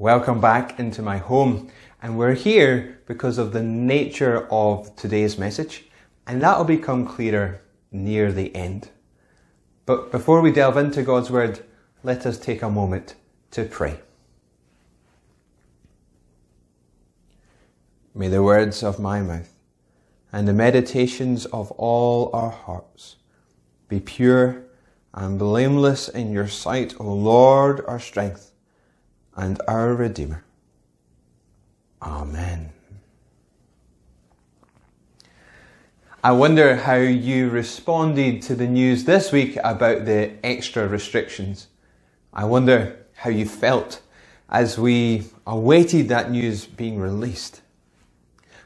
Welcome back into my home. And we're here because of the nature of today's message, and that'll become clearer near the end. But before we delve into God's Word, let us take a moment to pray. May the words of my mouth and the meditations of all our hearts be pure and blameless in your sight, O Lord, our strength and our Redeemer. Amen. I wonder how you responded to the news this week about the extra restrictions. I wonder how you felt as we awaited that news being released.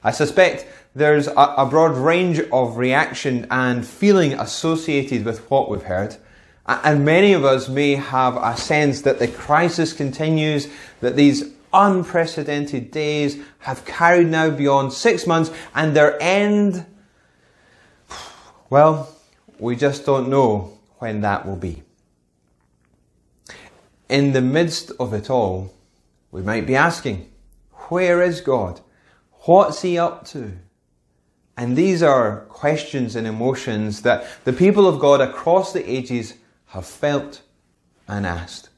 I suspect there's a, broad range of reaction and feeling associated with what we've heard. And many of us may have a sense that the crisis continues, that these unprecedented days have carried now beyond six months and their end, well, we just don't know when that will be. In the midst of it all, we might be asking, where is God? What's He up to? And these are questions and emotions that the people of God across the ages have felt and asked.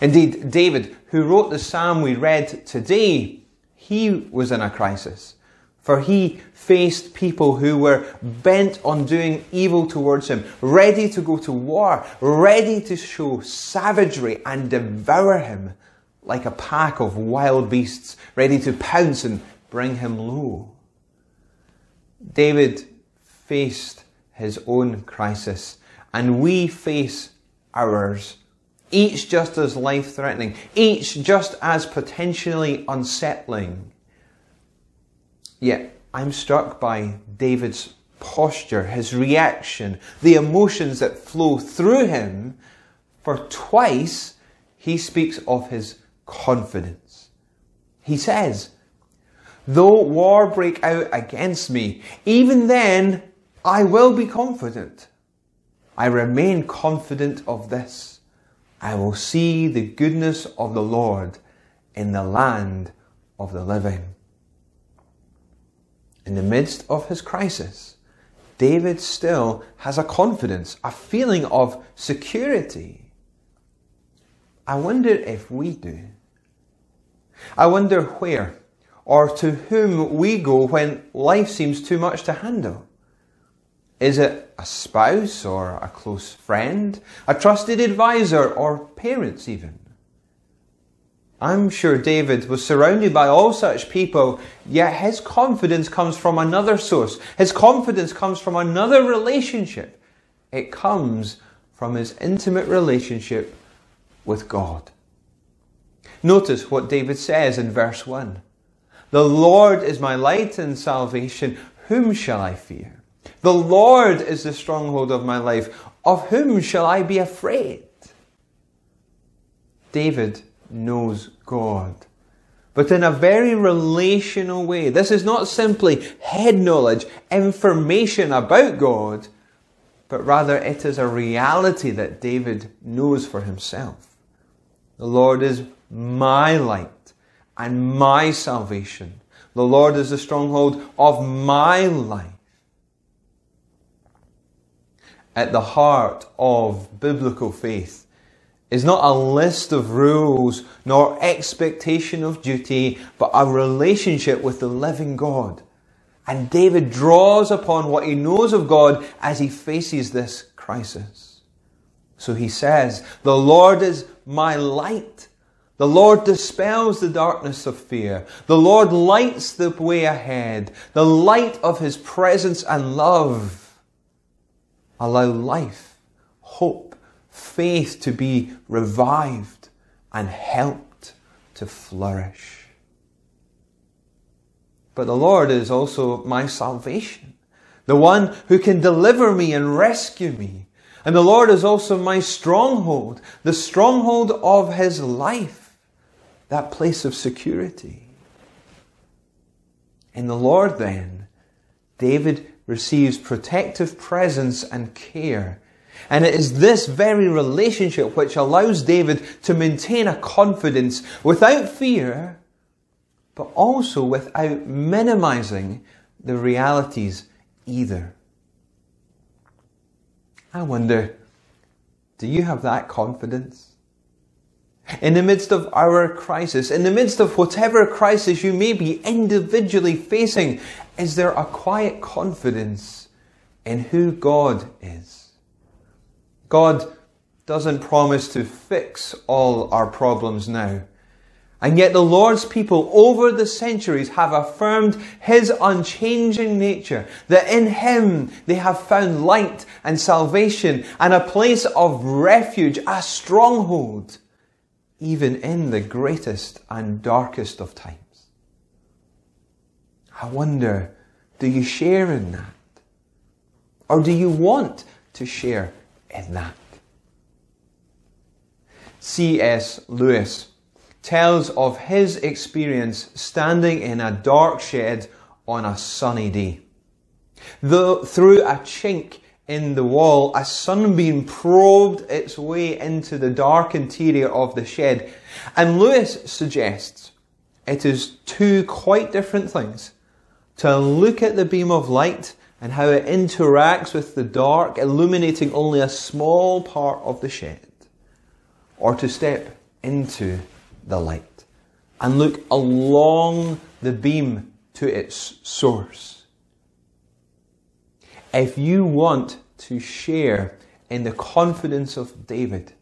Indeed, David, who wrote the psalm we read today, he was in a crisis. For he faced people who were bent on doing evil towards him, ready to go to war, ready to show savagery and devour him like a pack of wild beasts, ready to pounce and bring him low. David faced his own crisis, and we face ours, each just as life threatening, each just as potentially unsettling. Yet, I'm struck by David's posture, his reaction, the emotions that flow through him, for twice he speaks of his confidence. He says, Though war break out against me, even then I will be confident. I remain confident of this. I will see the goodness of the Lord in the land of the living. In the midst of his crisis, David still has a confidence, a feeling of security. I wonder if we do. I wonder where or to whom we go when life seems too much to handle? Is it a spouse or a close friend, a trusted advisor or parents even? I'm sure David was surrounded by all such people, yet his confidence comes from another source. His confidence comes from another relationship. It comes from his intimate relationship with God. Notice what David says in verse 1. The Lord is my light and salvation. Whom shall I fear? The Lord is the stronghold of my life. Of whom shall I be afraid? David knows God, but in a very relational way. This is not simply head knowledge, information about God, but rather it is a reality that David knows for himself. The Lord is my light and my salvation. The Lord is the stronghold of my life. At the heart of biblical faith is not a list of rules nor expectation of duty, but a relationship with the living God. And David draws upon what he knows of God as he faces this crisis. So he says, The Lord is my light the Lord dispels the darkness of fear. The Lord lights the way ahead. The light of His presence and love allow life, hope, faith to be revived and helped to flourish. But the Lord is also my salvation, the one who can deliver me and rescue me. And the Lord is also my stronghold, the stronghold of His life that place of security. In the Lord, then, David receives protective presence and care. And it is this very relationship which allows David to maintain a confidence without fear, but also without minimizing the realities either. I wonder, do you have that confidence? In the midst of our crisis, in the midst of whatever crisis you may be individually facing, is there a quiet confidence in who God is? God doesn't promise to fix all our problems now. And yet the Lord's people over the centuries have affirmed His unchanging nature, that in Him they have found light and salvation and a place of refuge, a stronghold, even in the greatest and darkest of times. I wonder, do you share in that? Or do you want to share in that? C.S. Lewis tells of his experience standing in a dark shed on a sunny day. Though through a chink in the wall, a sunbeam probed its way into the dark interior of the shed. And Lewis suggests it is two quite different things to look at the beam of light and how it interacts with the dark, illuminating only a small part of the shed, or to step into the light and look along the beam to its source. If you want to share in the confidence of David,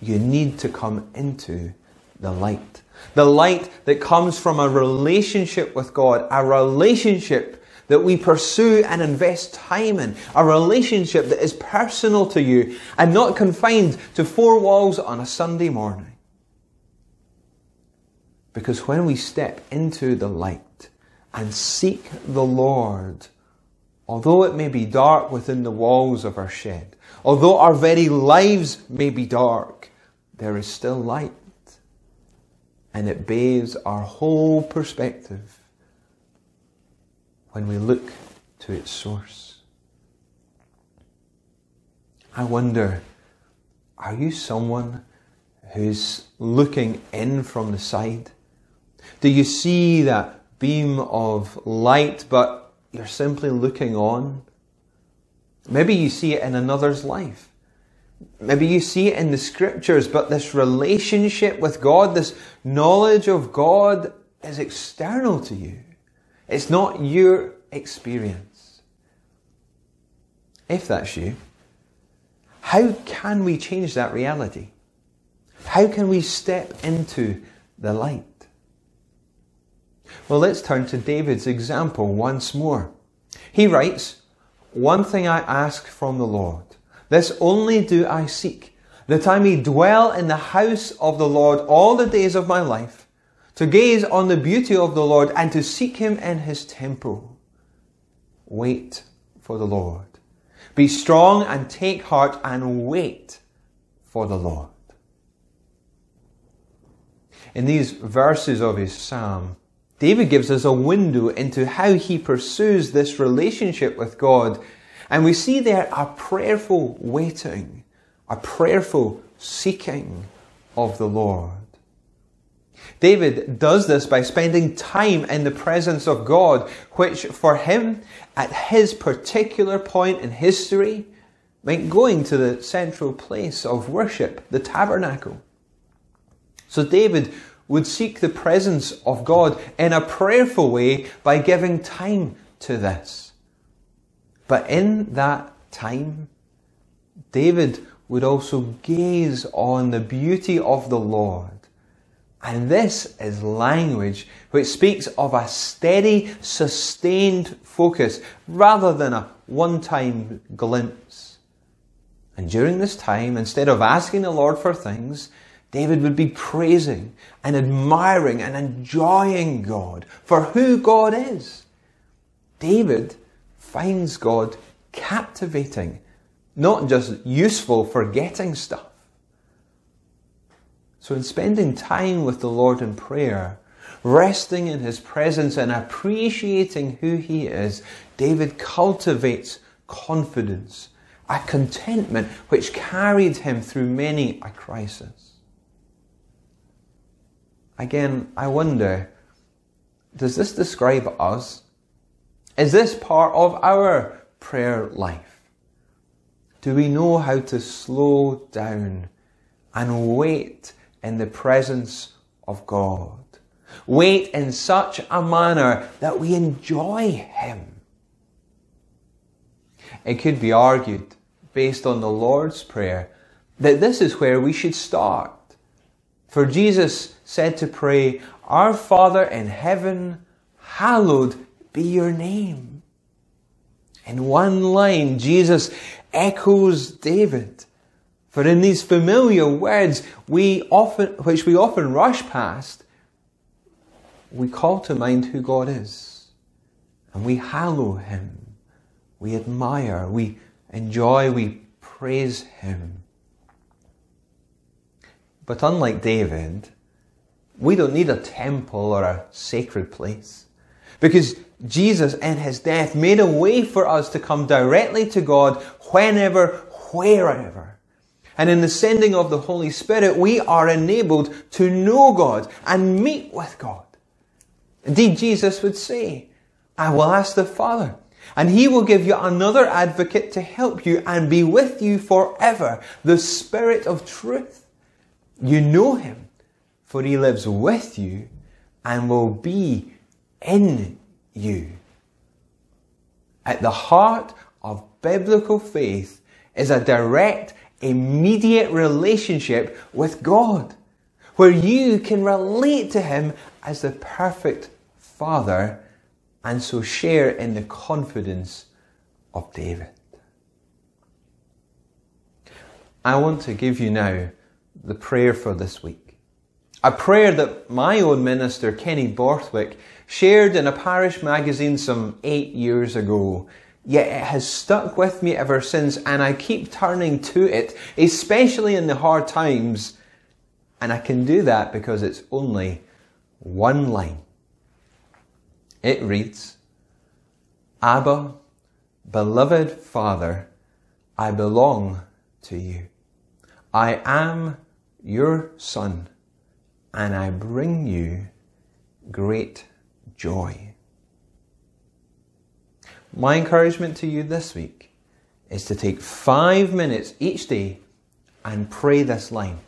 you need to come into the light. The light that comes from a relationship with God, a relationship that we pursue and invest time in, a relationship that is personal to you and not confined to four walls on a Sunday morning. Because when we step into the light and seek the Lord, although it may be dark within the walls of our shed, although our very lives may be dark, there is still light. And it bathes our whole perspective when we look to its source. I wonder, are you someone who's looking in from the side? Do you see that beam of light, but you're simply looking on? Maybe you see it in another's life. Maybe you see it in the scriptures, but this relationship with God, this knowledge of God is external to you. It's not your experience. If that's you, how can we change that reality? How can we step into the light? Well, let's turn to David's example once more. He writes, One thing I ask from the Lord, this only do I seek, that I may dwell in the house of the Lord all the days of my life, to gaze on the beauty of the Lord and to seek him in his temple. Wait for the Lord. Be strong and take heart and wait for the Lord. In these verses of his psalm, David gives us a window into how he pursues this relationship with God. And we see there a prayerful waiting, a prayerful seeking of the Lord. David does this by spending time in the presence of God, which for him, at his particular point in history, meant going to the central place of worship, the tabernacle. So David would seek the presence of God in a prayerful way by giving time to this. But in that time, David would also gaze on the beauty of the Lord. And this is language which speaks of a steady, sustained focus rather than a one time glimpse. And during this time, instead of asking the Lord for things, David would be praising and admiring and enjoying God for who God is. David finds God captivating, not just useful for getting stuff. So, in spending time with the Lord in prayer, resting in His presence and appreciating who He is, David cultivates confidence a contentment which carried him through many a crisis. Again, I wonder, does this describe us? Is this part of our prayer life? Do we know how to slow down and wait in the presence of God? Wait in such a manner that we enjoy Him. It could be argued, based on the Lord's Prayer, that this is where we should start. For Jesus said to pray, Our Father in heaven, hallowed be your name. In one line, Jesus echoes David. For in these familiar words, we often, which we often rush past, we call to mind who God is. And we hallow Him. We admire, we enjoy, we praise Him. But unlike David, we don't need a temple or a sacred place. Because Jesus in His death made a way for us to come directly to God whenever, wherever. And in the sending of the Holy Spirit, we are enabled to know God and meet with God. Indeed, Jesus would say, I will ask the Father, and he will give you another advocate to help you and be with you forever, the Spirit of truth. You know him, for he lives with you and will be in you. At the heart of biblical faith is a direct, immediate relationship with God, where you can relate to him as the perfect Father and so share in the confidence of David. I want to give you now the prayer for this week. A prayer that my own minister, Kenny Borthwick, shared in a parish magazine some eight years ago. Yet it has stuck with me ever since, and I keep turning to it, especially in the hard times. And I can do that because it's only one line. It reads, Abba, beloved Father, I belong to you. I am your Son, and I bring you great joy. My encouragement to you this week is to take five minutes each day and pray this line.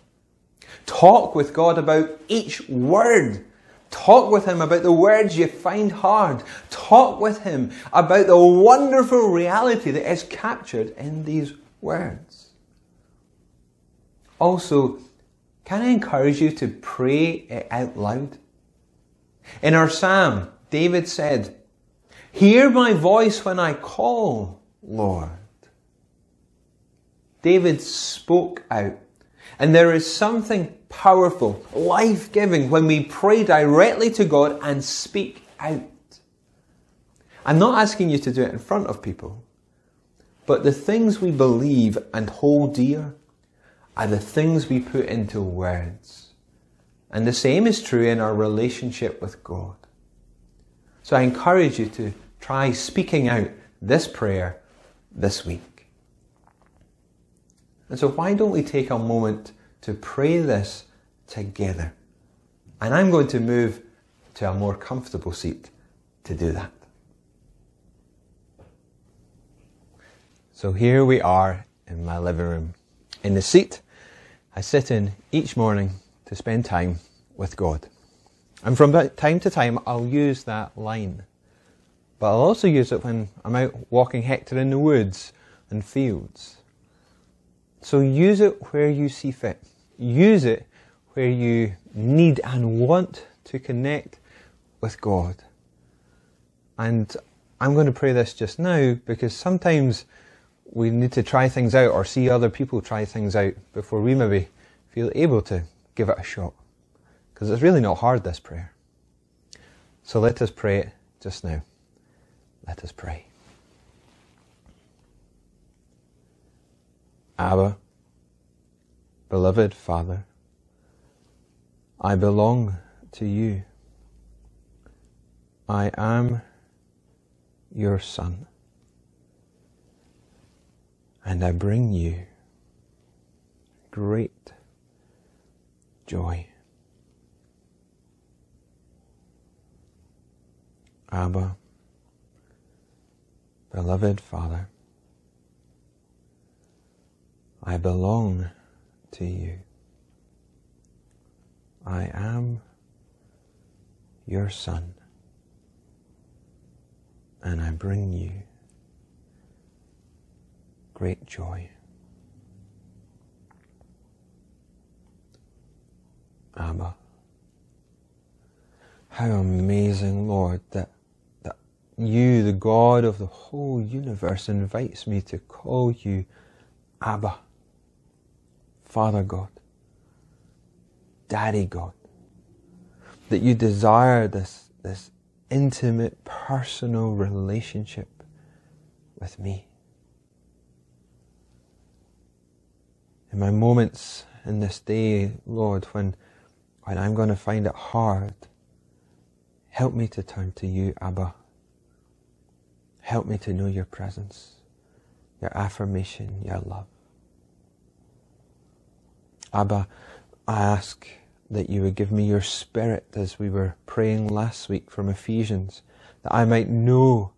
Talk with God about each word Talk with him about the words you find hard. Talk with him about the wonderful reality that is captured in these words. Also, can I encourage you to pray it out loud? In our psalm, David said, Hear my voice when I call, Lord. David spoke out and there is something powerful, life giving when we pray directly to God and speak out. I'm not asking you to do it in front of people, but the things we believe and hold dear are the things we put into words. And the same is true in our relationship with God. So I encourage you to try speaking out this prayer this week. And so, why don't we take a moment to pray this together? And I'm going to move to a more comfortable seat to do that. So, here we are in my living room. In the seat I sit in each morning to spend time with God. And from time to time, I'll use that line. But I'll also use it when I'm out walking Hector in the woods and fields. So use it where you see fit. Use it where you need and want to connect with God. And I'm going to pray this just now because sometimes we need to try things out or see other people try things out before we maybe feel able to give it a shot. Because it's really not hard, this prayer. So let us pray it just now. Let us pray. Abba, beloved Father, I belong to you. I am your Son. And I bring you great joy. Abba, beloved Father, I belong to you. I am your Son, and I bring you great joy. Abba. How amazing, Lord, that, that you, the God of the whole universe, invites me to call you Abba, Father God, Daddy God. That you desire this, this intimate, personal relationship with me. In my moments in this day, Lord, when when I'm going to find it hard, help me to turn to you, Abba. Help me to know your presence, your affirmation, your love. Abba, I ask that you would give me your spirit as we were praying last week from Ephesians, that I might know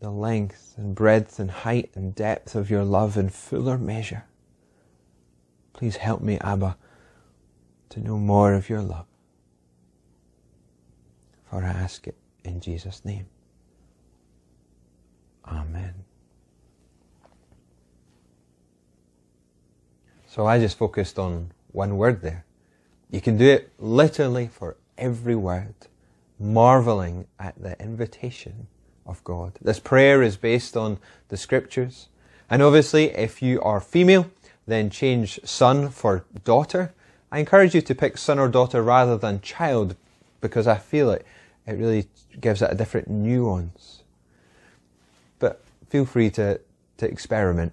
the length and breadth and height and depth of your love in fuller measure. Please help me, Abba, to know more of your love. For I ask it in Jesus' name. Amen. So I just focused on one word there. You can do it literally for every word, marveling at the invitation of God. This prayer is based on the scriptures. And obviously, if you are female, then change son for daughter. I encourage you to pick son or daughter rather than child because I feel it, it really gives it a different nuance. But feel free to, to experiment.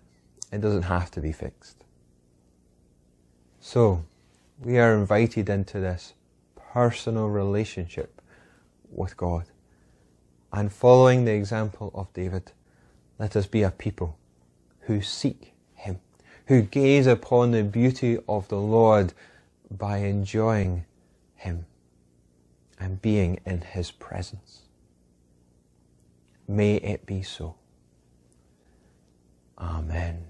It doesn't have to be fixed. So, we are invited into this personal relationship with God. And following the example of David, let us be a people who seek who gaze upon the beauty of the Lord by enjoying Him and being in His presence. May it be so. Amen.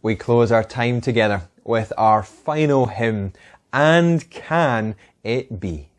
We close our time together with our final hymn, And Can It Be?